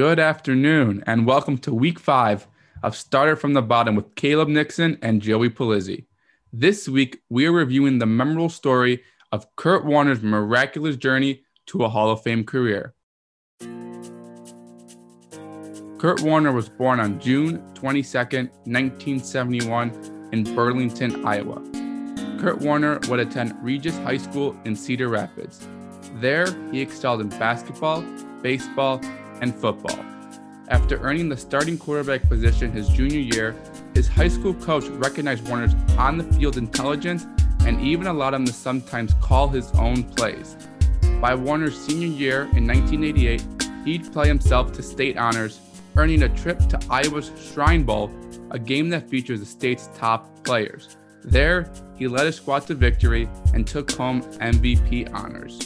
Good afternoon, and welcome to week five of Started from the Bottom with Caleb Nixon and Joey Pulizzi. This week, we are reviewing the memorable story of Kurt Warner's miraculous journey to a Hall of Fame career. Kurt Warner was born on June 22, 1971, in Burlington, Iowa. Kurt Warner would attend Regis High School in Cedar Rapids. There, he excelled in basketball, baseball, and football. After earning the starting quarterback position his junior year, his high school coach recognized Warner's on the field intelligence and even allowed him to sometimes call his own plays. By Warner's senior year in 1988, he'd play himself to state honors, earning a trip to Iowa's Shrine Bowl, a game that features the state's top players. There, he led his squad to victory and took home MVP honors.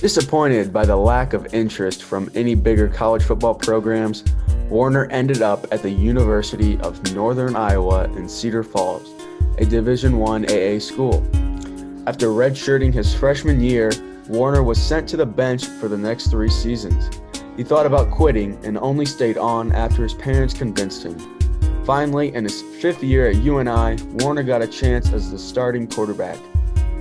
Disappointed by the lack of interest from any bigger college football programs, Warner ended up at the University of Northern Iowa in Cedar Falls, a Division I AA school. After redshirting his freshman year, Warner was sent to the bench for the next three seasons. He thought about quitting and only stayed on after his parents convinced him. Finally, in his fifth year at UNI, Warner got a chance as the starting quarterback.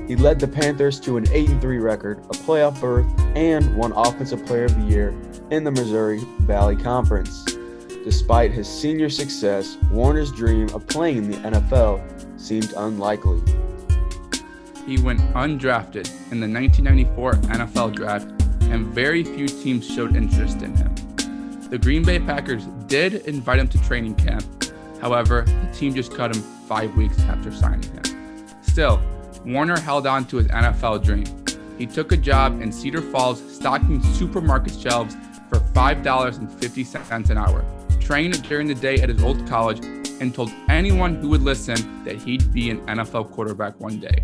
He led the Panthers to an 8 3 record, a playoff berth, and won Offensive Player of the Year in the Missouri Valley Conference. Despite his senior success, Warner's dream of playing in the NFL seemed unlikely. He went undrafted in the 1994 NFL Draft, and very few teams showed interest in him. The Green Bay Packers did invite him to training camp, however, the team just cut him five weeks after signing him. Still, Warner held on to his NFL dream. He took a job in Cedar Falls stocking supermarket shelves for $5.50 an hour, trained during the day at his old college, and told anyone who would listen that he'd be an NFL quarterback one day.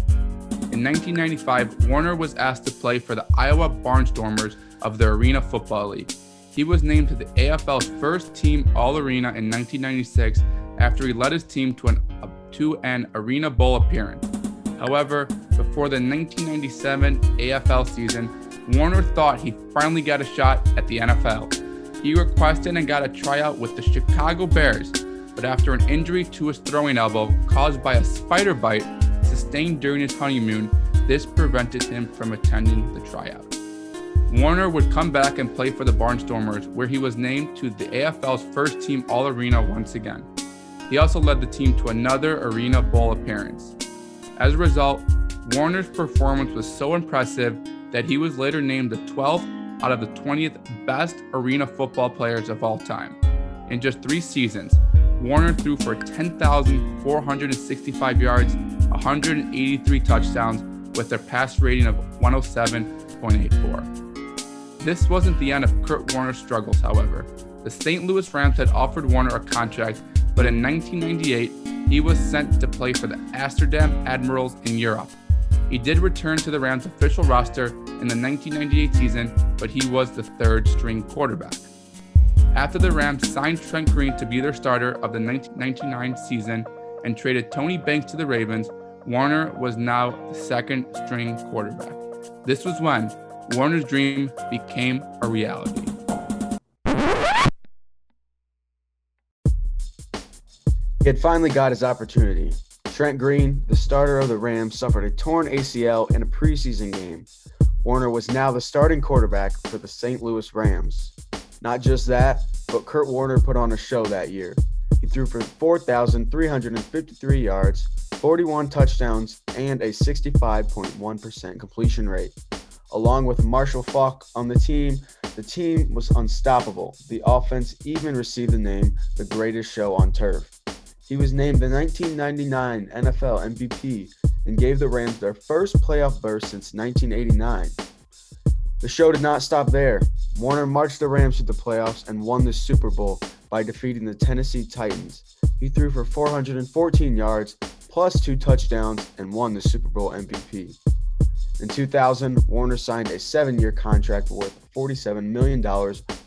In 1995, Warner was asked to play for the Iowa Barnstormers of the Arena Football League. He was named to the AFL's first team All Arena in 1996 after he led his team to an, to an Arena Bowl appearance. However, before the 1997 AFL season, Warner thought he finally got a shot at the NFL. He requested and got a tryout with the Chicago Bears, but after an injury to his throwing elbow caused by a spider bite sustained during his honeymoon, this prevented him from attending the tryout. Warner would come back and play for the Barnstormers, where he was named to the AFL's first team All Arena once again. He also led the team to another Arena Bowl appearance. As a result, Warner's performance was so impressive that he was later named the 12th out of the 20th best arena football players of all time. In just three seasons, Warner threw for 10,465 yards, 183 touchdowns, with a pass rating of 107.84. This wasn't the end of Kurt Warner's struggles, however. The St. Louis Rams had offered Warner a contract, but in 1998, he was sent to play for the Amsterdam Admirals in Europe. He did return to the Rams' official roster in the 1998 season, but he was the third string quarterback. After the Rams signed Trent Green to be their starter of the 1999 season and traded Tony Banks to the Ravens, Warner was now the second string quarterback. This was when Warner's dream became a reality. He had finally got his opportunity. Trent Green, the starter of the Rams, suffered a torn ACL in a preseason game. Warner was now the starting quarterback for the St. Louis Rams. Not just that, but Kurt Warner put on a show that year. He threw for 4,353 yards, 41 touchdowns, and a 65.1% completion rate. Along with Marshall Faulk on the team, the team was unstoppable. The offense even received the name the greatest show on turf. He was named the 1999 NFL MVP and gave the Rams their first playoff berth since 1989. The show did not stop there. Warner marched the Rams to the playoffs and won the Super Bowl by defeating the Tennessee Titans. He threw for 414 yards, plus two touchdowns, and won the Super Bowl MVP. In 2000, Warner signed a seven year contract worth $47 million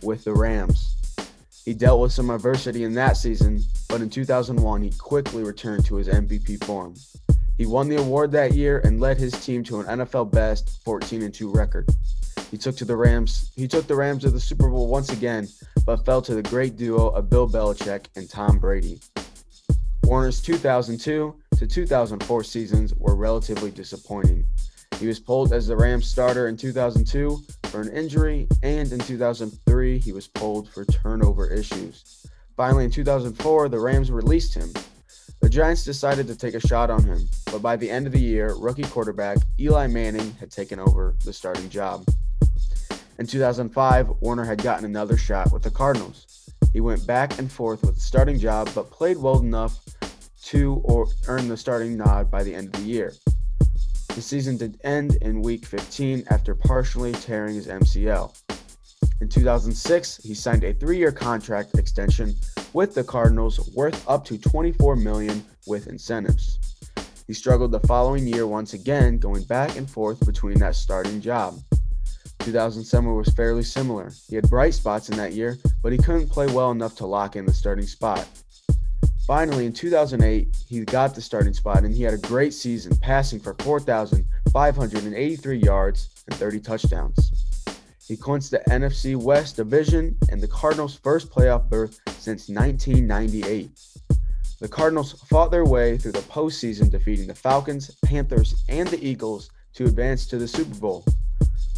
with the Rams. He dealt with some adversity in that season, but in 2001 he quickly returned to his MVP form. He won the award that year and led his team to an NFL best 14 2 record. He took to the Rams. He took the Rams to the Super Bowl once again, but fell to the great duo of Bill Belichick and Tom Brady. Warner's 2002 to 2004 seasons were relatively disappointing. He was pulled as the Rams starter in 2002 for an injury, and in 2003 he was pulled for turnover issues. Finally, in 2004, the Rams released him. The Giants decided to take a shot on him, but by the end of the year, rookie quarterback Eli Manning had taken over the starting job. In 2005, Warner had gotten another shot with the Cardinals. He went back and forth with the starting job, but played well enough to or earn the starting nod by the end of the year. The season did end in week 15 after partially tearing his MCL. In 2006, he signed a 3-year contract extension with the Cardinals worth up to 24 million with incentives. He struggled the following year once again, going back and forth between that starting job. 2007 was fairly similar. He had bright spots in that year, but he couldn't play well enough to lock in the starting spot. Finally, in 2008, he got the starting spot and he had a great season, passing for 4,583 yards and 30 touchdowns. He clinched the NFC West Division and the Cardinals' first playoff berth since 1998. The Cardinals fought their way through the postseason, defeating the Falcons, Panthers, and the Eagles to advance to the Super Bowl.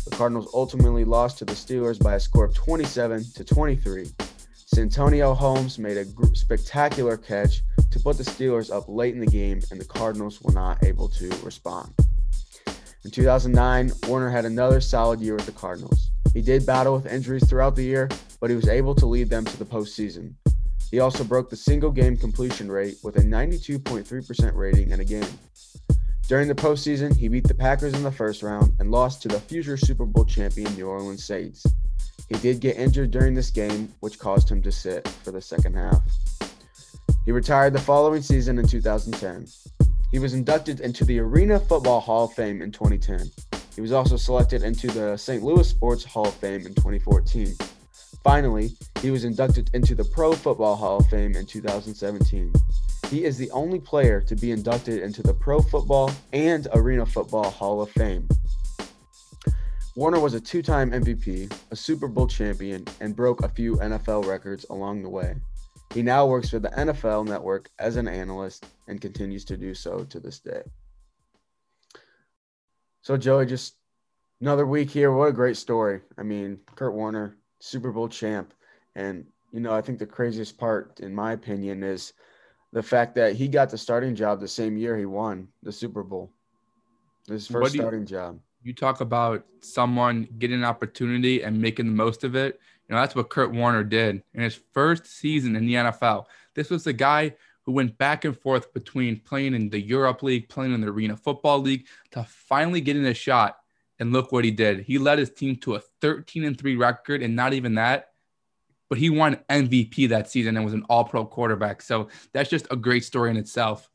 The Cardinals ultimately lost to the Steelers by a score of 27 to 23. Santonio Holmes made a spectacular catch to put the Steelers up late in the game, and the Cardinals were not able to respond. In 2009, Warner had another solid year with the Cardinals. He did battle with injuries throughout the year, but he was able to lead them to the postseason. He also broke the single game completion rate with a 92.3% rating in a game. During the postseason, he beat the Packers in the first round and lost to the future Super Bowl champion New Orleans Saints. He did get injured during this game, which caused him to sit for the second half. He retired the following season in 2010. He was inducted into the Arena Football Hall of Fame in 2010. He was also selected into the St. Louis Sports Hall of Fame in 2014. Finally, he was inducted into the Pro Football Hall of Fame in 2017. He is the only player to be inducted into the Pro Football and Arena Football Hall of Fame. Warner was a two time MVP, a Super Bowl champion, and broke a few NFL records along the way. He now works for the NFL Network as an analyst and continues to do so to this day. So, Joey, just another week here. What a great story. I mean, Kurt Warner, Super Bowl champ. And, you know, I think the craziest part, in my opinion, is the fact that he got the starting job the same year he won the Super Bowl. His first you, starting job. You talk about someone getting an opportunity and making the most of it. You know, that's what Kurt Warner did in his first season in the NFL. This was the guy who went back and forth between playing in the Europe League, playing in the Arena Football League to finally getting a shot. And look what he did. He led his team to a 13 and 3 record, and not even that but he won MVP that season and was an all pro quarterback. So that's just a great story in itself.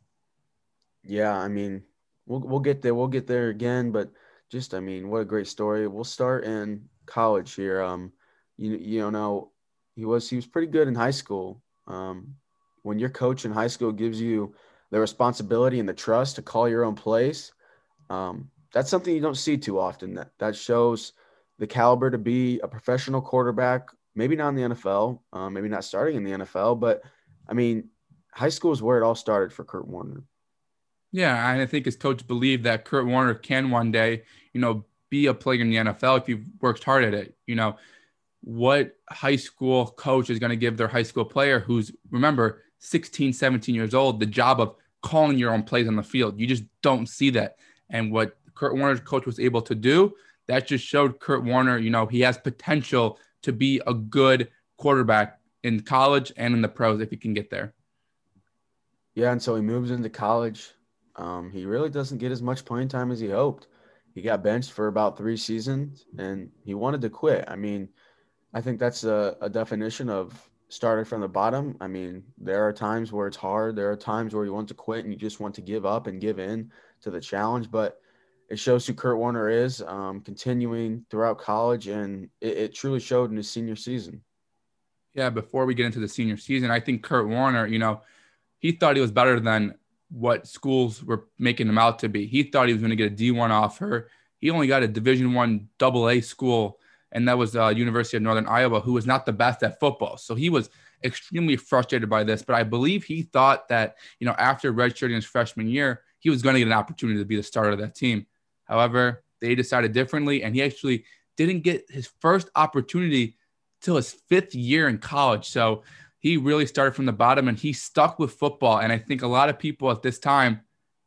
Yeah, I mean, we'll we'll get there. We'll get there again, but just I mean, what a great story. We'll start in college here. Um, you you know, he was he was pretty good in high school. Um, when your coach in high school gives you the responsibility and the trust to call your own plays, um, that's something you don't see too often. That that shows the caliber to be a professional quarterback maybe not in the NFL, um, maybe not starting in the NFL, but I mean, high school is where it all started for Kurt Warner. Yeah, and I think his coach believed that Kurt Warner can one day, you know, be a player in the NFL if he works hard at it. You know, what high school coach is going to give their high school player who's remember 16, 17 years old the job of calling your own plays on the field? You just don't see that. And what Kurt Warner's coach was able to do, that just showed Kurt Warner, you know, he has potential to be a good quarterback in college and in the pros if he can get there. Yeah, and so he moves into college. Um, he really doesn't get as much playing time as he hoped. He got benched for about three seasons, and he wanted to quit. I mean, I think that's a, a definition of starting from the bottom. I mean, there are times where it's hard. There are times where you want to quit and you just want to give up and give in to the challenge. But it shows who Kurt Warner is, um, continuing throughout college, and it, it, truly showed in his senior season. Yeah, before we get into the senior season, I think Kurt Warner, you know, he thought he was better than what schools were making him out to be. He thought he was going to get a D1 offer. he only got a Division One Double A school, and that was uh, University of Northern Iowa, who was not the best at football. So he was extremely frustrated by this. But I believe he thought that you know after redshirting his freshman year, he was going to get an opportunity to be the starter of that team. However, they decided differently, and he actually didn't get his first opportunity till his fifth year in college. So he really started from the bottom and he stuck with football. And I think a lot of people at this time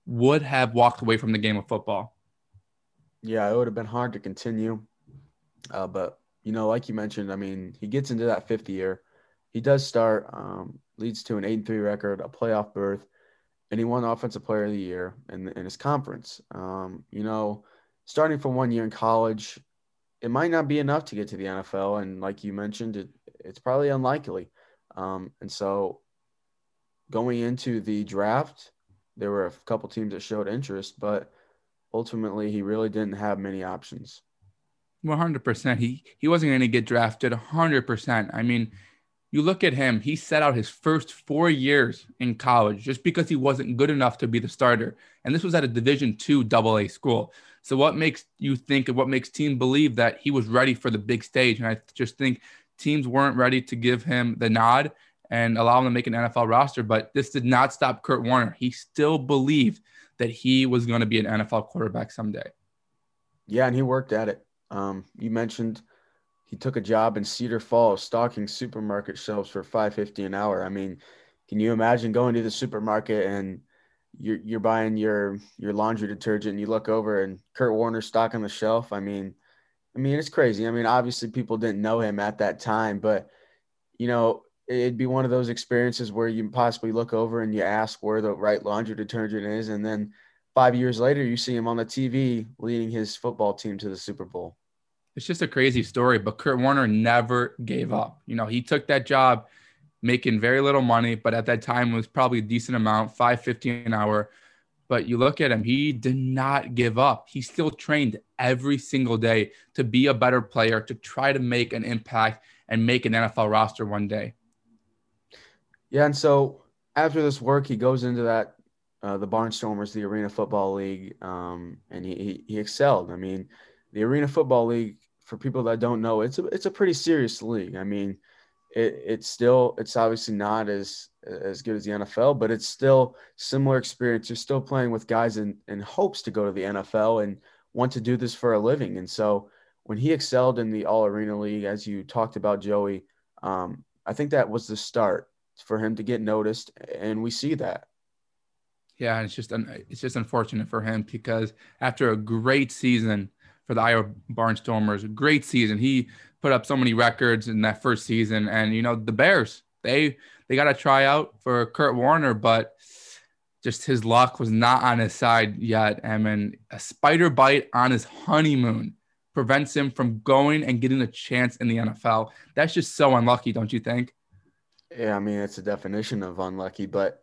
would have walked away from the game of football. Yeah, it would have been hard to continue. Uh, but, you know, like you mentioned, I mean, he gets into that fifth year. He does start, um, leads to an 8 3 record, a playoff berth, and he won Offensive Player of the Year in, in his conference. Um, you know, starting from one year in college, it might not be enough to get to the NFL. And like you mentioned, it, it's probably unlikely. Um, and so going into the draft, there were a couple teams that showed interest, but ultimately he really didn't have many options. 100%. He he wasn't going to get drafted 100%. I mean, you look at him, he set out his first 4 years in college just because he wasn't good enough to be the starter. And this was at a Division 2 AA school. So what makes you think what makes team believe that he was ready for the big stage? And I just think teams weren't ready to give him the nod and allow him to make an NFL roster. But this did not stop Kurt Warner. He still believed that he was going to be an NFL quarterback someday. Yeah, and he worked at it. Um, you mentioned he took a job in Cedar Falls stocking supermarket shelves for five fifty an hour. I mean, can you imagine going to the supermarket and you're you're buying your your laundry detergent and you look over and Kurt Warner stocking the shelf? I mean, I mean, it's crazy. I mean, obviously people didn't know him at that time, but you know, it'd be one of those experiences where you possibly look over and you ask where the right laundry detergent is, and then five years later you see him on the TV leading his football team to the Super Bowl. It's just a crazy story, but Kurt Warner never gave up. You know, he took that job making very little money, but at that time was probably a decent amount, 550 an hour but you look at him, he did not give up. He still trained every single day to be a better player, to try to make an impact and make an NFL roster one day. Yeah. And so after this work, he goes into that, uh, the Barnstormers, the Arena Football League, um, and he, he, he excelled. I mean, the Arena Football League, for people that don't know, it's a, it's a pretty serious league. I mean, it, it's still, it's obviously not as as good as the NFL, but it's still similar experience. You're still playing with guys in, in hopes to go to the NFL and want to do this for a living. And so when he excelled in the All Arena League, as you talked about, Joey, um, I think that was the start for him to get noticed, and we see that. Yeah, it's just it's just unfortunate for him because after a great season for the Iowa Barnstormers, great season, he put up so many records in that first season, and you know the Bears they they got a tryout for Kurt Warner, but just his luck was not on his side yet. I mean, a spider bite on his honeymoon prevents him from going and getting a chance in the NFL. That's just so unlucky, don't you think? Yeah, I mean, it's a definition of unlucky, but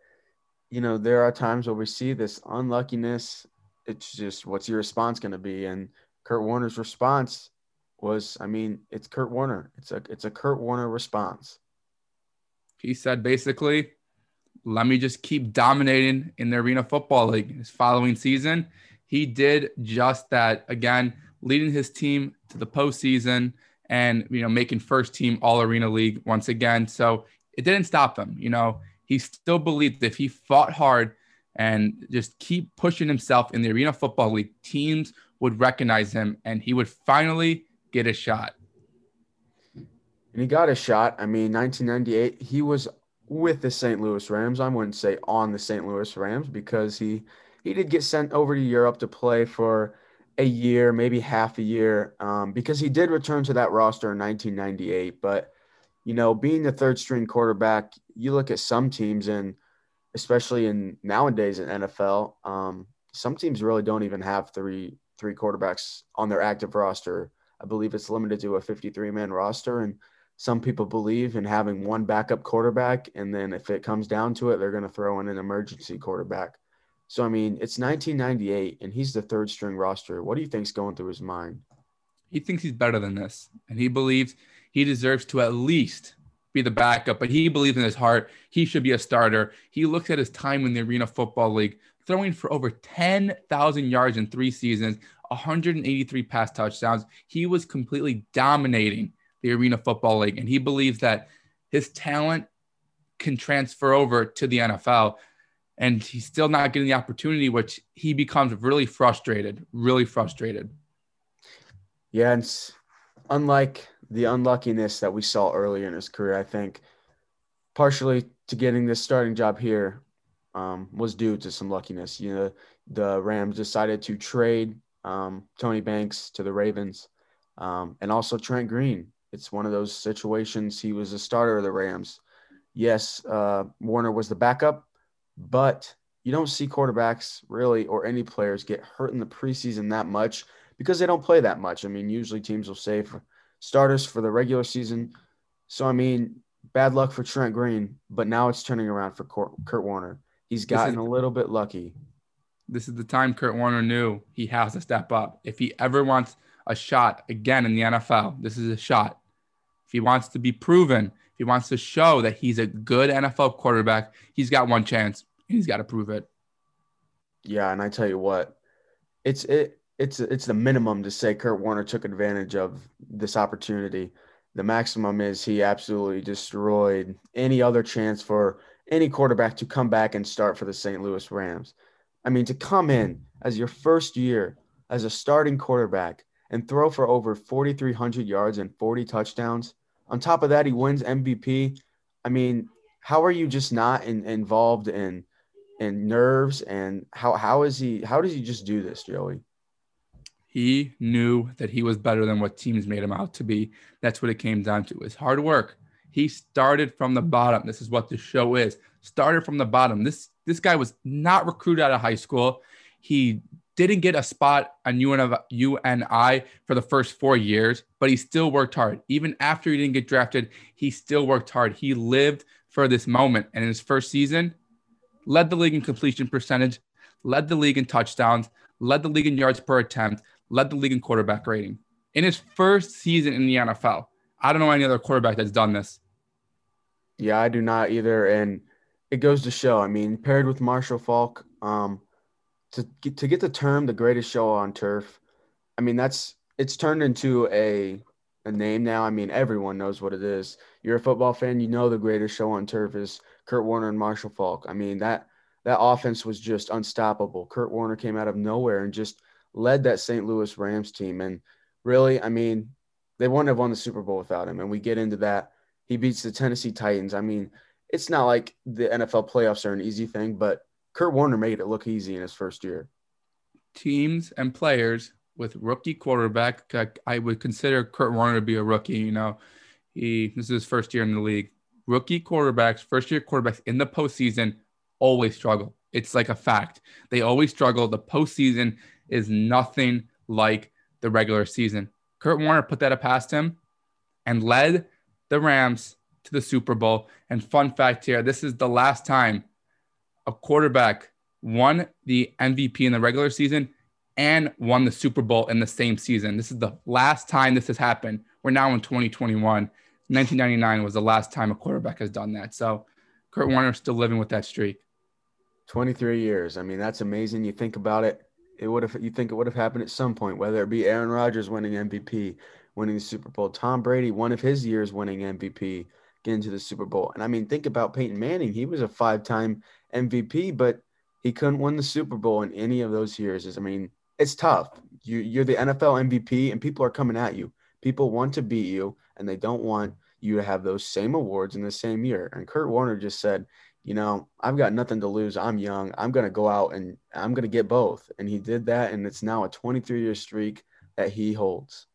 you know, there are times where we see this unluckiness. It's just what's your response going to be? And Kurt Warner's response was, I mean, it's Kurt Warner. It's a it's a Kurt Warner response. He said basically, let me just keep dominating in the Arena Football League. His following season, he did just that. Again, leading his team to the postseason and you know making first team All Arena League once again. So it didn't stop him. You know, he still believed if he fought hard and just keep pushing himself in the Arena Football League, teams would recognize him and he would finally get a shot and he got a shot. I mean, 1998, he was with the St. Louis Rams. I wouldn't say on the St. Louis Rams because he he did get sent over to Europe to play for a year, maybe half a year, um, because he did return to that roster in 1998. But you know, being the third string quarterback, you look at some teams, and especially in nowadays in NFL, um, some teams really don't even have three three quarterbacks on their active roster. I believe it's limited to a 53 man roster, and some people believe in having one backup quarterback, and then if it comes down to it, they're going to throw in an emergency quarterback. So I mean, it's 1998, and he's the third string roster. What do you think's going through his mind? He thinks he's better than this, and he believes he deserves to at least be the backup. But he believes in his heart he should be a starter. He looks at his time in the Arena Football League, throwing for over 10,000 yards in three seasons, 183 pass touchdowns. He was completely dominating the Arena Football League, and he believes that his talent can transfer over to the NFL. And he's still not getting the opportunity, which he becomes really frustrated, really frustrated. Yeah, and unlike the unluckiness that we saw earlier in his career, I think partially to getting this starting job here um, was due to some luckiness. You know, the Rams decided to trade um, Tony Banks to the Ravens um, and also Trent Green. It's one of those situations. He was a starter of the Rams. Yes, uh, Warner was the backup, but you don't see quarterbacks really or any players get hurt in the preseason that much because they don't play that much. I mean, usually teams will save starters for the regular season. So, I mean, bad luck for Trent Green, but now it's turning around for Kurt Warner. He's gotten is, a little bit lucky. This is the time Kurt Warner knew he has to step up. If he ever wants a shot again in the NFL, this is a shot. If he wants to be proven, if he wants to show that he's a good NFL quarterback, he's got one chance. He's got to prove it. Yeah, and I tell you what, it's it it's it's the minimum to say Kurt Warner took advantage of this opportunity. The maximum is he absolutely destroyed any other chance for any quarterback to come back and start for the St. Louis Rams. I mean, to come in as your first year as a starting quarterback and throw for over 4,300 yards and 40 touchdowns. On top of that, he wins MVP. I mean, how are you just not in, involved in in nerves and how how is he how does he just do this, Joey? He knew that he was better than what teams made him out to be. That's what it came down to. His hard work. He started from the bottom. This is what the show is. Started from the bottom. This this guy was not recruited out of high school. He didn't get a spot on UNI for the first four years, but he still worked hard. Even after he didn't get drafted, he still worked hard. He lived for this moment. And in his first season, led the league in completion percentage, led the league in touchdowns, led the league in yards per attempt, led the league in quarterback rating. In his first season in the NFL, I don't know any other quarterback that's done this. Yeah, I do not either. And it goes to show, I mean, paired with Marshall Faulk, um, to get, to get the term the greatest show on turf, I mean, that's it's turned into a a name now. I mean, everyone knows what it is. You're a football fan, you know the greatest show on turf is Kurt Warner and Marshall Faulk. I mean, that that offense was just unstoppable. Kurt Warner came out of nowhere and just led that St. Louis Rams team. And really, I mean, they wouldn't have won the Super Bowl without him. And we get into that. He beats the Tennessee Titans. I mean, it's not like the NFL playoffs are an easy thing, but Kurt Warner made it look easy in his first year. Teams and players with rookie quarterback, I would consider Kurt Warner to be a rookie. You know, he this is his first year in the league. Rookie quarterbacks, first year quarterbacks in the postseason always struggle. It's like a fact. They always struggle. The postseason is nothing like the regular season. Kurt Warner put that past him and led the Rams to the Super Bowl. And fun fact here this is the last time a quarterback won the MVP in the regular season and won the Super Bowl in the same season. This is the last time this has happened. We're now in 2021. 1999 was the last time a quarterback has done that. So Kurt Warner is still living with that streak. 23 years. I mean, that's amazing. You think about it it would have you think it would have happened at some point, whether it be Aaron Rodgers winning MVP, winning the Super Bowl, Tom Brady, one of his years winning MVP, getting to the Super Bowl. And I mean, think about Peyton Manning. He was a five-time MVP, but he couldn't win the Super Bowl in any of those years. I mean, it's tough. You, you're the NFL MVP, and people are coming at you. People want to beat you, and they don't want you to have those same awards in the same year. And Kurt Warner just said, you know, I've got nothing to lose. I'm young. I'm going to go out and I'm going to get both. And he did that. And it's now a 23 year streak that he holds.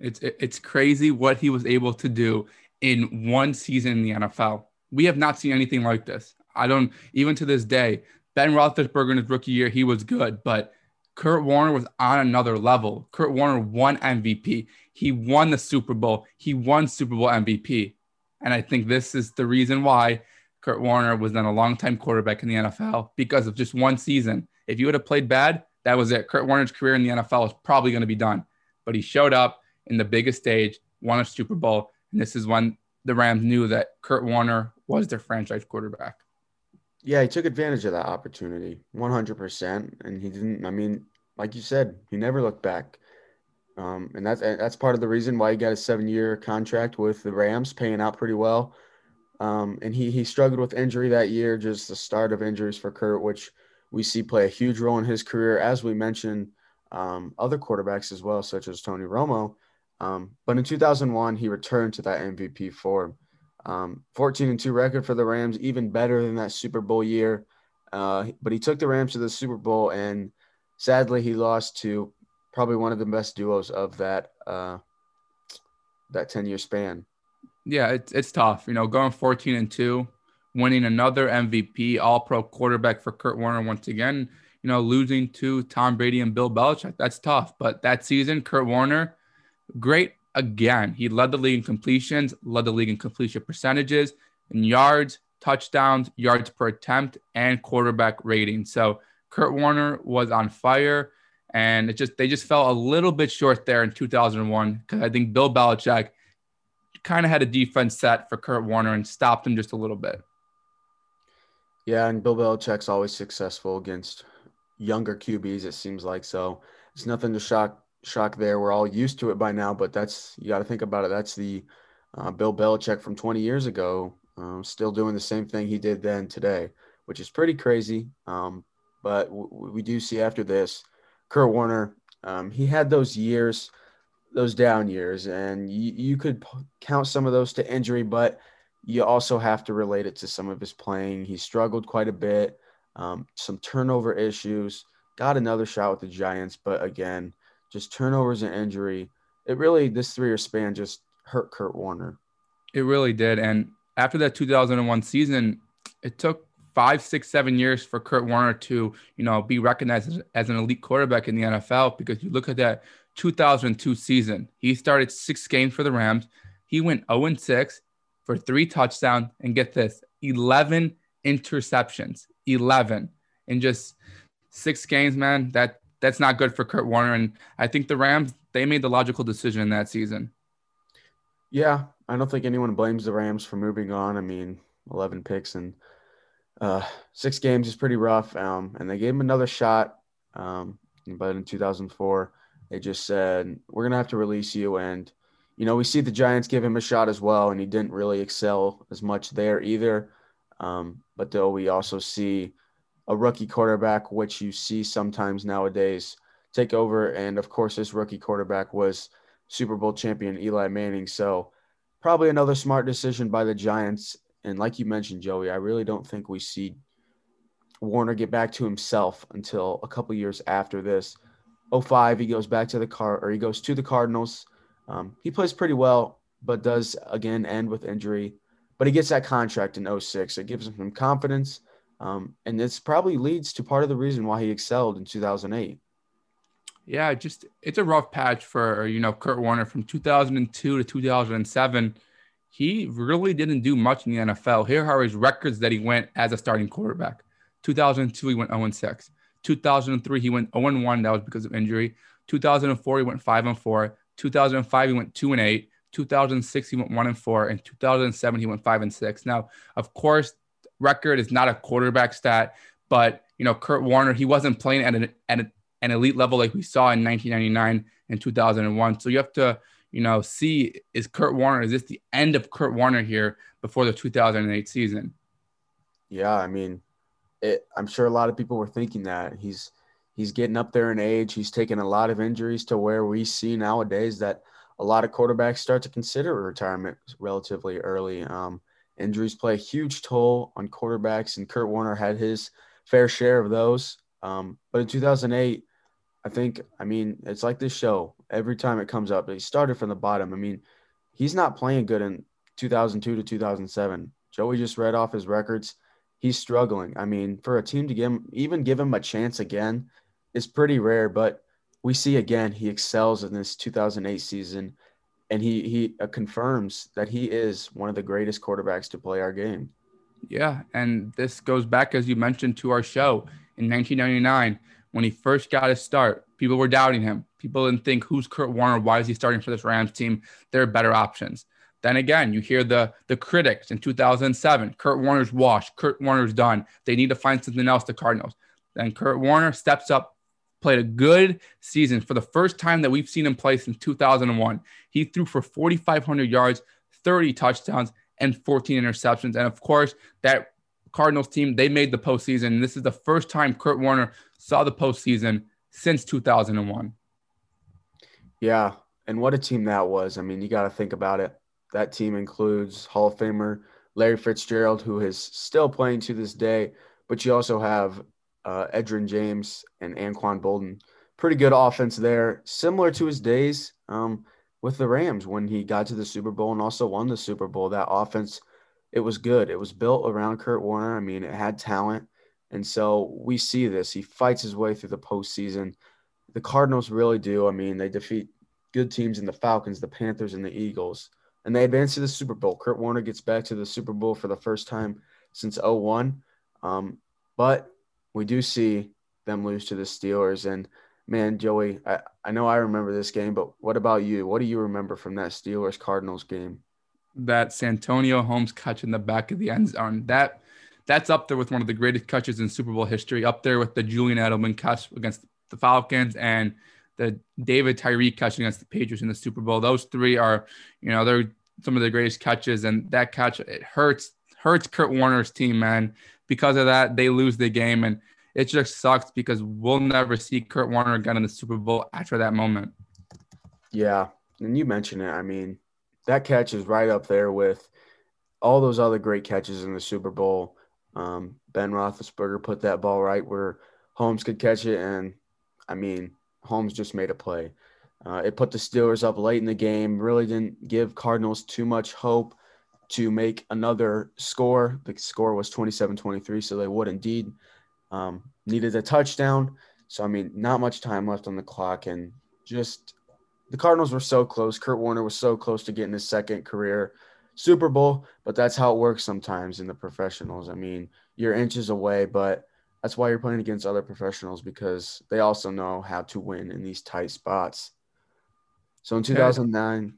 It's, it's crazy what he was able to do in one season in the NFL. We have not seen anything like this. I don't, even to this day, Ben Roethlisberger in his rookie year, he was good, but Kurt Warner was on another level. Kurt Warner won MVP. He won the Super Bowl. He won Super Bowl MVP. And I think this is the reason why Kurt Warner was then a longtime quarterback in the NFL because of just one season. If you would have played bad, that was it. Kurt Warner's career in the NFL was probably going to be done. But he showed up in the biggest stage, won a Super Bowl, and this is when the Rams knew that Kurt Warner was their franchise quarterback. Yeah, he took advantage of that opportunity 100%. And he didn't, I mean, like you said, he never looked back. Um, and that's that's part of the reason why he got a seven-year contract with the Rams, paying out pretty well. Um, and he he struggled with injury that year, just the start of injuries for Kurt, which we see play a huge role in his career, as we mentioned um, other quarterbacks as well, such as Tony Romo. Um, but in 2001, he returned to that MVP form. Um, 14 and 2 record for the Rams, even better than that Super Bowl year. Uh, but he took the Rams to the Super Bowl, and sadly, he lost to probably one of the best duos of that uh, that 10 year span. Yeah, it's it's tough. You know, going 14 and 2, winning another MVP, all pro quarterback for Kurt Warner once again, you know, losing to Tom Brady and Bill Belichick. That's tough. But that season, Kurt Warner, great again. He led the league in completions, led the league in completion percentages, in yards, touchdowns, yards per attempt, and quarterback rating. So Kurt Warner was on fire. And it just they just fell a little bit short there in 2001 because I think Bill Belichick kind of had a defense set for Kurt Warner and stopped him just a little bit. Yeah, and Bill Belichick's always successful against younger QBs. It seems like so. It's nothing to shock shock there. We're all used to it by now, but that's you got to think about it. That's the uh, Bill Belichick from 20 years ago, um, still doing the same thing he did then today, which is pretty crazy. Um, but w- we do see after this Kurt Warner, um, he had those years, those down years, and you, you could p- count some of those to injury, but you also have to relate it to some of his playing. He struggled quite a bit, um, some turnover issues, got another shot with the Giants, but again, just turnovers and injury. It really, this three year span just hurt Kurt Warner. It really did. And after that 2001 season, it took five, six, seven years for Kurt Warner to, you know, be recognized as, an elite quarterback in the NFL. Because you look at that 2002 season, he started six games for the Rams. He went 0 6 for three touchdowns and get this 11 interceptions, 11 in just six games, man. That that's not good for Kurt Warner. And I think the Rams they made the logical decision in that season. Yeah, I don't think anyone blames the Rams for moving on. I mean, 11 picks and uh, six games is pretty rough. Um, and they gave him another shot. Um, but in 2004, they just said, we're going to have to release you. And, you know, we see the Giants give him a shot as well. And he didn't really excel as much there either. Um, but though we also see a rookie quarterback, which you see sometimes nowadays, take over. And of course, this rookie quarterback was Super Bowl champion Eli Manning. So, probably another smart decision by the Giants and like you mentioned, Joey, I really don't think we see Warner get back to himself until a couple years after this. 05, he goes back to the car or he goes to the Cardinals. Um, he plays pretty well, but does again end with injury. But he gets that contract in 06. It gives him some confidence. Um, and this probably leads to part of the reason why he excelled in 2008. Yeah, just it's a rough patch for you know Kurt Warner from 2002 to 2007 he really didn't do much in the NFL. Here are his records that he went as a starting quarterback. 2002, he went 0 6. 2003, he went 0 1. That was because of injury. 2004, he went 5 and 4. 2005, he went 2 and 8. 2006, he went 1 and 4. And 2007, he went 5 and 6. Now, of course, record is not a quarterback stat, but you know, Kurt Warner, he wasn't playing at an, at an elite level like we saw in 1999 and 2001. So you have to you know, see is Kurt Warner, is this the end of Kurt Warner here before the 2008 season? Yeah, I mean, it, I'm sure a lot of people were thinking that he's he's getting up there in age. He's taken a lot of injuries to where we see nowadays that a lot of quarterbacks start to consider retirement relatively early. Um, injuries play a huge toll on quarterbacks, and Kurt Warner had his fair share of those. Um, but in 2008, I think, I mean, it's like this show every time it comes up. He started from the bottom. I mean, he's not playing good in 2002 to 2007. Joey just read off his records. He's struggling. I mean, for a team to give him, even give him a chance again is pretty rare. But we see again he excels in this 2008 season, and he he uh, confirms that he is one of the greatest quarterbacks to play our game. Yeah, and this goes back as you mentioned to our show in 1999 when he first got his start. People were doubting him. People didn't think, who's Kurt Warner? Why is he starting for this Rams team? There are better options. Then again, you hear the the critics in 2007. Kurt Warner's washed. Kurt Warner's done. They need to find something else. The Cardinals. Then Kurt Warner steps up played a good season for the first time that we've seen him play since 2001. He threw for 4,500 yards, 30 touchdowns, and 14 interceptions. And of course, that Cardinals team, they made the postseason. This is the first time Kurt Warner saw the postseason since 2001. Yeah. And what a team that was. I mean, you got to think about it. That team includes Hall of Famer Larry Fitzgerald, who is still playing to this day, but you also have uh, Edgerrin James and Anquan Boldin. Pretty good offense there, similar to his days um, with the Rams when he got to the Super Bowl and also won the Super Bowl. That offense, it was good. It was built around Kurt Warner. I mean, it had talent. And so we see this. He fights his way through the postseason. The Cardinals really do. I mean, they defeat good teams in the Falcons, the Panthers, and the Eagles. And they advance to the Super Bowl. Kurt Warner gets back to the Super Bowl for the first time since 01. Um, but we do see them lose to the Steelers. And man, Joey, I, I know I remember this game, but what about you? What do you remember from that Steelers Cardinals game? That Santonio Holmes catch in the back of the end zone. That that's up there with one of the greatest catches in Super Bowl history, up there with the Julian Edelman catch against the Falcons and the David Tyree catch against the Patriots in the Super Bowl. Those three are, you know, they're some of the greatest catches, and that catch it hurts hurts Kurt Warner's team, man because of that, they lose the game. And it just sucks because we'll never see Kurt Warner again in the Super Bowl after that moment. Yeah. And you mentioned it. I mean, that catch is right up there with all those other great catches in the Super Bowl. Um, ben Roethlisberger put that ball right where Holmes could catch it. And I mean, Holmes just made a play. Uh, it put the Steelers up late in the game, really didn't give Cardinals too much hope to make another score. The score was 27 23, so they would indeed um, needed a touchdown. So, I mean, not much time left on the clock. And just the Cardinals were so close. Kurt Warner was so close to getting his second career Super Bowl, but that's how it works sometimes in the professionals. I mean, you're inches away, but that's why you're playing against other professionals because they also know how to win in these tight spots. So in 2009,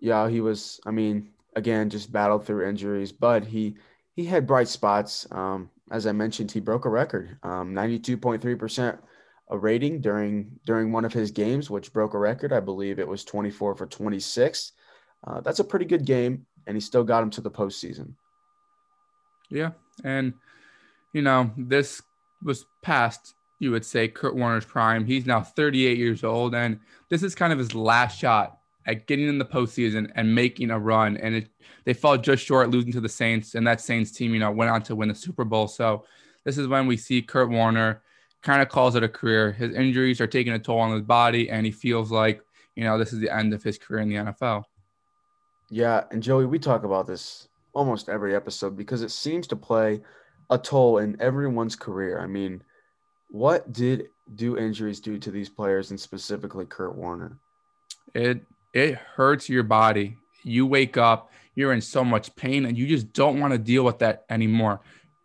yeah, he was, I mean, again just battled through injuries, but he he had bright spots. Um, as I mentioned, he broke a record, um, 92.3% a rating during during one of his games, which broke a record. I believe it was 24 for 26. Uh, that's a pretty good game, and he still got him to the postseason. Yeah, and you know this was past you would say Kurt Warner's prime. He's now 38 years old, and this is kind of his last shot at getting in the postseason and making a run. And it, they fell just short, losing to the Saints. And that Saints team, you know, went on to win the Super Bowl. So this is when we see Kurt Warner kind of calls it a career. His injuries are taking a toll on his body, and he feels like, you know, this is the end of his career in the NFL. Yeah. And Joey, we talk about this almost every episode because it seems to play a toll in everyone's career. I mean, what did do injuries do to these players and specifically Kurt Warner? It it hurts your body. You wake up, you're in so much pain, and you just don't want to deal with that anymore.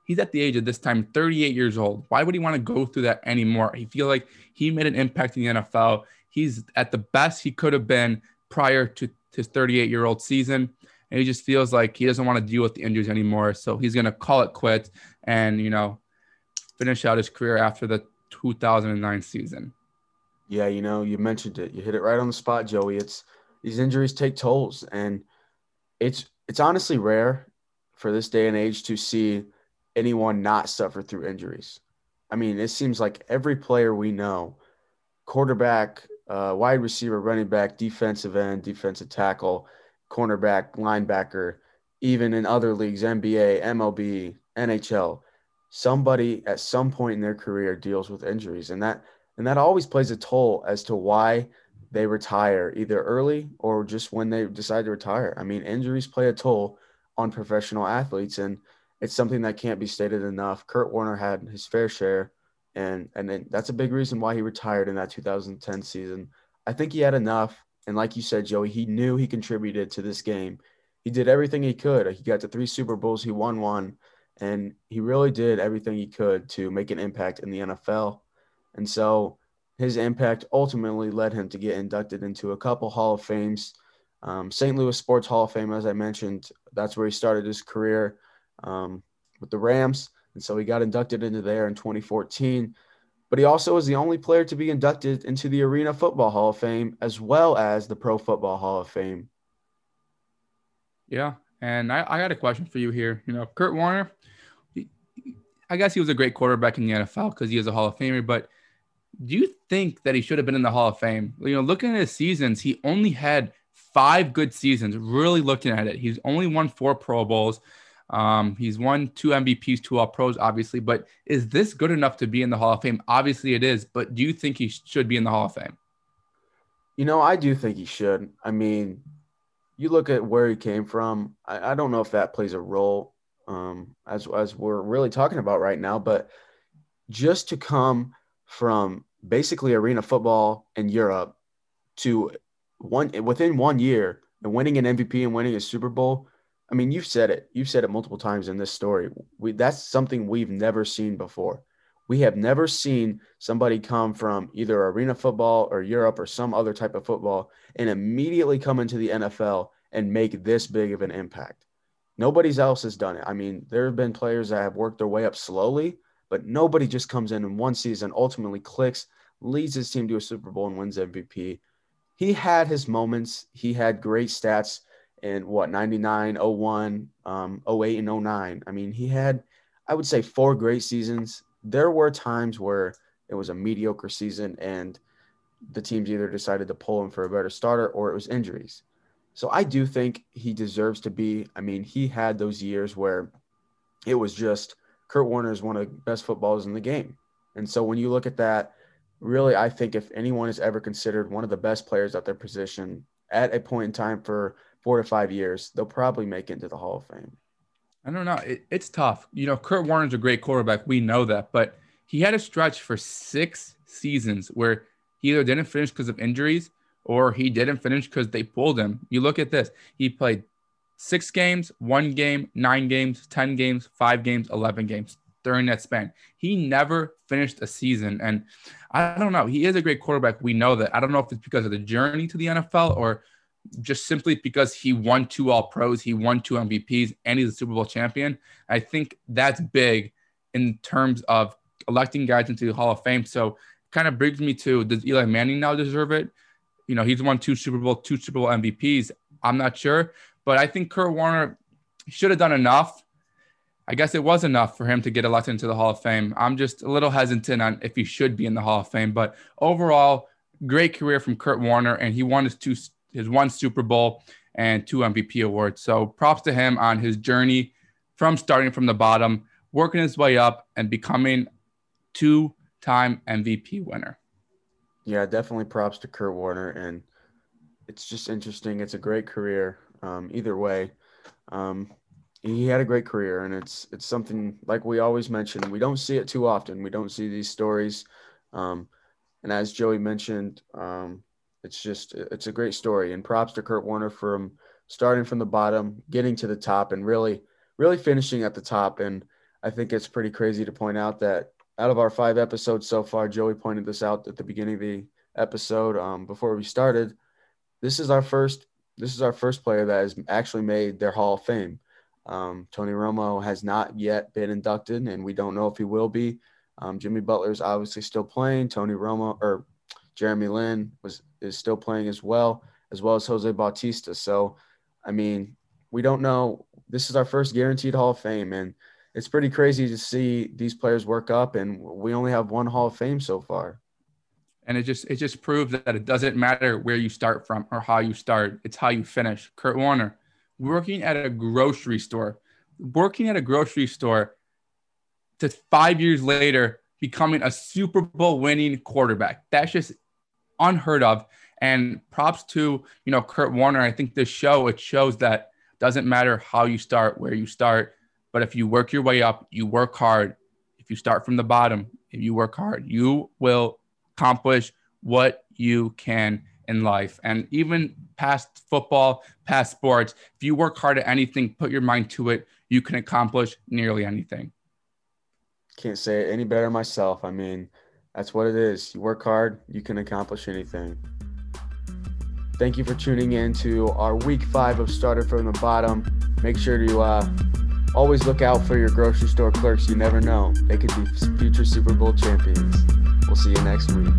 He's at the age of this time, 38 years old. Why would he want to go through that anymore? He feel like he made an impact in the NFL. He's at the best he could have been prior to his 38 year old season. And he just feels like he doesn't want to deal with the injuries anymore. So he's going to call it quits and, you know, finish out his career after the 2009 season. Yeah, you know, you mentioned it. You hit it right on the spot, Joey. It's these injuries take tolls, and it's it's honestly rare for this day and age to see anyone not suffer through injuries. I mean, it seems like every player we know, quarterback, uh, wide receiver, running back, defensive end, defensive tackle, cornerback, linebacker, even in other leagues, NBA, MLB, NHL, somebody at some point in their career deals with injuries, and that and that always plays a toll as to why they retire either early or just when they decide to retire. I mean, injuries play a toll on professional athletes, and it's something that can't be stated enough. Kurt Warner had his fair share, and and then that's a big reason why he retired in that 2010 season. I think he had enough, and like you said, Joey, he knew he contributed to this game. He did everything he could. He got to three Super Bowls. He won one, and he really did everything he could to make an impact in the NFL. And so his impact ultimately led him to get inducted into a couple Hall of Fames. Um, St. Louis Sports Hall of Fame, as I mentioned, that's where he started his career um, with the Rams. And so he got inducted into there in 2014. but he also was the only player to be inducted into the Arena Football Hall of Fame as well as the Pro Football Hall of Fame. Yeah, and I, I got a question for you here. You know, Kurt Warner, I guess he was a great quarterback in the NFL because he is a Hall of Famer, but do you think that he should have been in the Hall of Fame? You know, looking at his seasons, he only had five good seasons. Really looking at it, he's only won four Pro Bowls. Um, he's won two MVPs, two All Pros, obviously. But is this good enough to be in the Hall of Fame? Obviously, it is. But do you think he should be in the Hall of Fame? You know, I do think he should. I mean, you look at where he came from. I, I don't know if that plays a role um, as as we're really talking about right now, but just to come from basically arena football in Europe to one within one year and winning an MVP and winning a Super Bowl. I mean, you've said it. You've said it multiple times in this story. We, that's something we've never seen before. We have never seen somebody come from either arena football or Europe or some other type of football and immediately come into the NFL and make this big of an impact. Nobody's else has done it. I mean, there have been players that have worked their way up slowly, but nobody just comes in in one season, ultimately clicks, leads his team to a Super Bowl and wins MVP. He had his moments. He had great stats in what 99, 01, um, 08, and 09. I mean, he had, I would say, four great seasons. There were times where it was a mediocre season and the teams either decided to pull him for a better starter or it was injuries. So I do think he deserves to be. I mean, he had those years where it was just Kurt Warner is one of the best footballers in the game. And so when you look at that, really, I think if anyone is ever considered one of the best players at their position at a point in time for four to five years, they'll probably make it into the Hall of Fame. I don't know. It, it's tough. You know, Kurt Warner's a great quarterback. We know that, but he had a stretch for six seasons where he either didn't finish because of injuries or he didn't finish because they pulled him. You look at this. He played six games, one game, nine games, 10 games, five games, 11 games during that span. He never finished a season. And I don't know. He is a great quarterback. We know that. I don't know if it's because of the journey to the NFL or just simply because he won two All Pros, he won two MVPs, and he's a Super Bowl champion. I think that's big in terms of electing guys into the Hall of Fame. So kind of brings me to does Eli Manning now deserve it? You know, he's won two Super Bowl, two Super Bowl MVPs. I'm not sure, but I think Kurt Warner should have done enough. I guess it was enough for him to get elected into the Hall of Fame. I'm just a little hesitant on if he should be in the Hall of Fame, but overall, great career from Kurt Warner, and he won his two his one Super Bowl and two MVP awards. So props to him on his journey from starting from the bottom, working his way up, and becoming two-time MVP winner. Yeah, definitely props to Kurt Warner, and it's just interesting. It's a great career. Um, either way, um, he had a great career, and it's it's something like we always mention. We don't see it too often. We don't see these stories. Um, and as Joey mentioned, um, it's just it's a great story and props to Kurt Warner from starting from the bottom, getting to the top and really really finishing at the top and I think it's pretty crazy to point out that out of our 5 episodes so far, Joey pointed this out at the beginning of the episode um, before we started. This is our first this is our first player that has actually made their Hall of Fame. Um, Tony Romo has not yet been inducted, and we don't know if he will be. Um, Jimmy Butler is obviously still playing. Tony Romo or Jeremy Lin was is still playing as well, as well as Jose Bautista. So, I mean, we don't know. This is our first guaranteed Hall of Fame, and it's pretty crazy to see these players work up. And we only have one Hall of Fame so far. And it just it just proves that it doesn't matter where you start from or how you start; it's how you finish. Kurt Warner, working at a grocery store, working at a grocery store, to five years later becoming a Super Bowl winning quarterback. That's just unheard of. And props to, you know, Kurt Warner. I think this show, it shows that doesn't matter how you start, where you start, but if you work your way up, you work hard. If you start from the bottom, if you work hard, you will accomplish what you can in life. And even past football, past sports, if you work hard at anything, put your mind to it, you can accomplish nearly anything. Can't say it any better myself. I mean, that's what it is. You work hard, you can accomplish anything. Thank you for tuning in to our week five of Started from the Bottom. Make sure to uh, Always look out for your grocery store clerks. You never know. They could be future Super Bowl champions. We'll see you next week.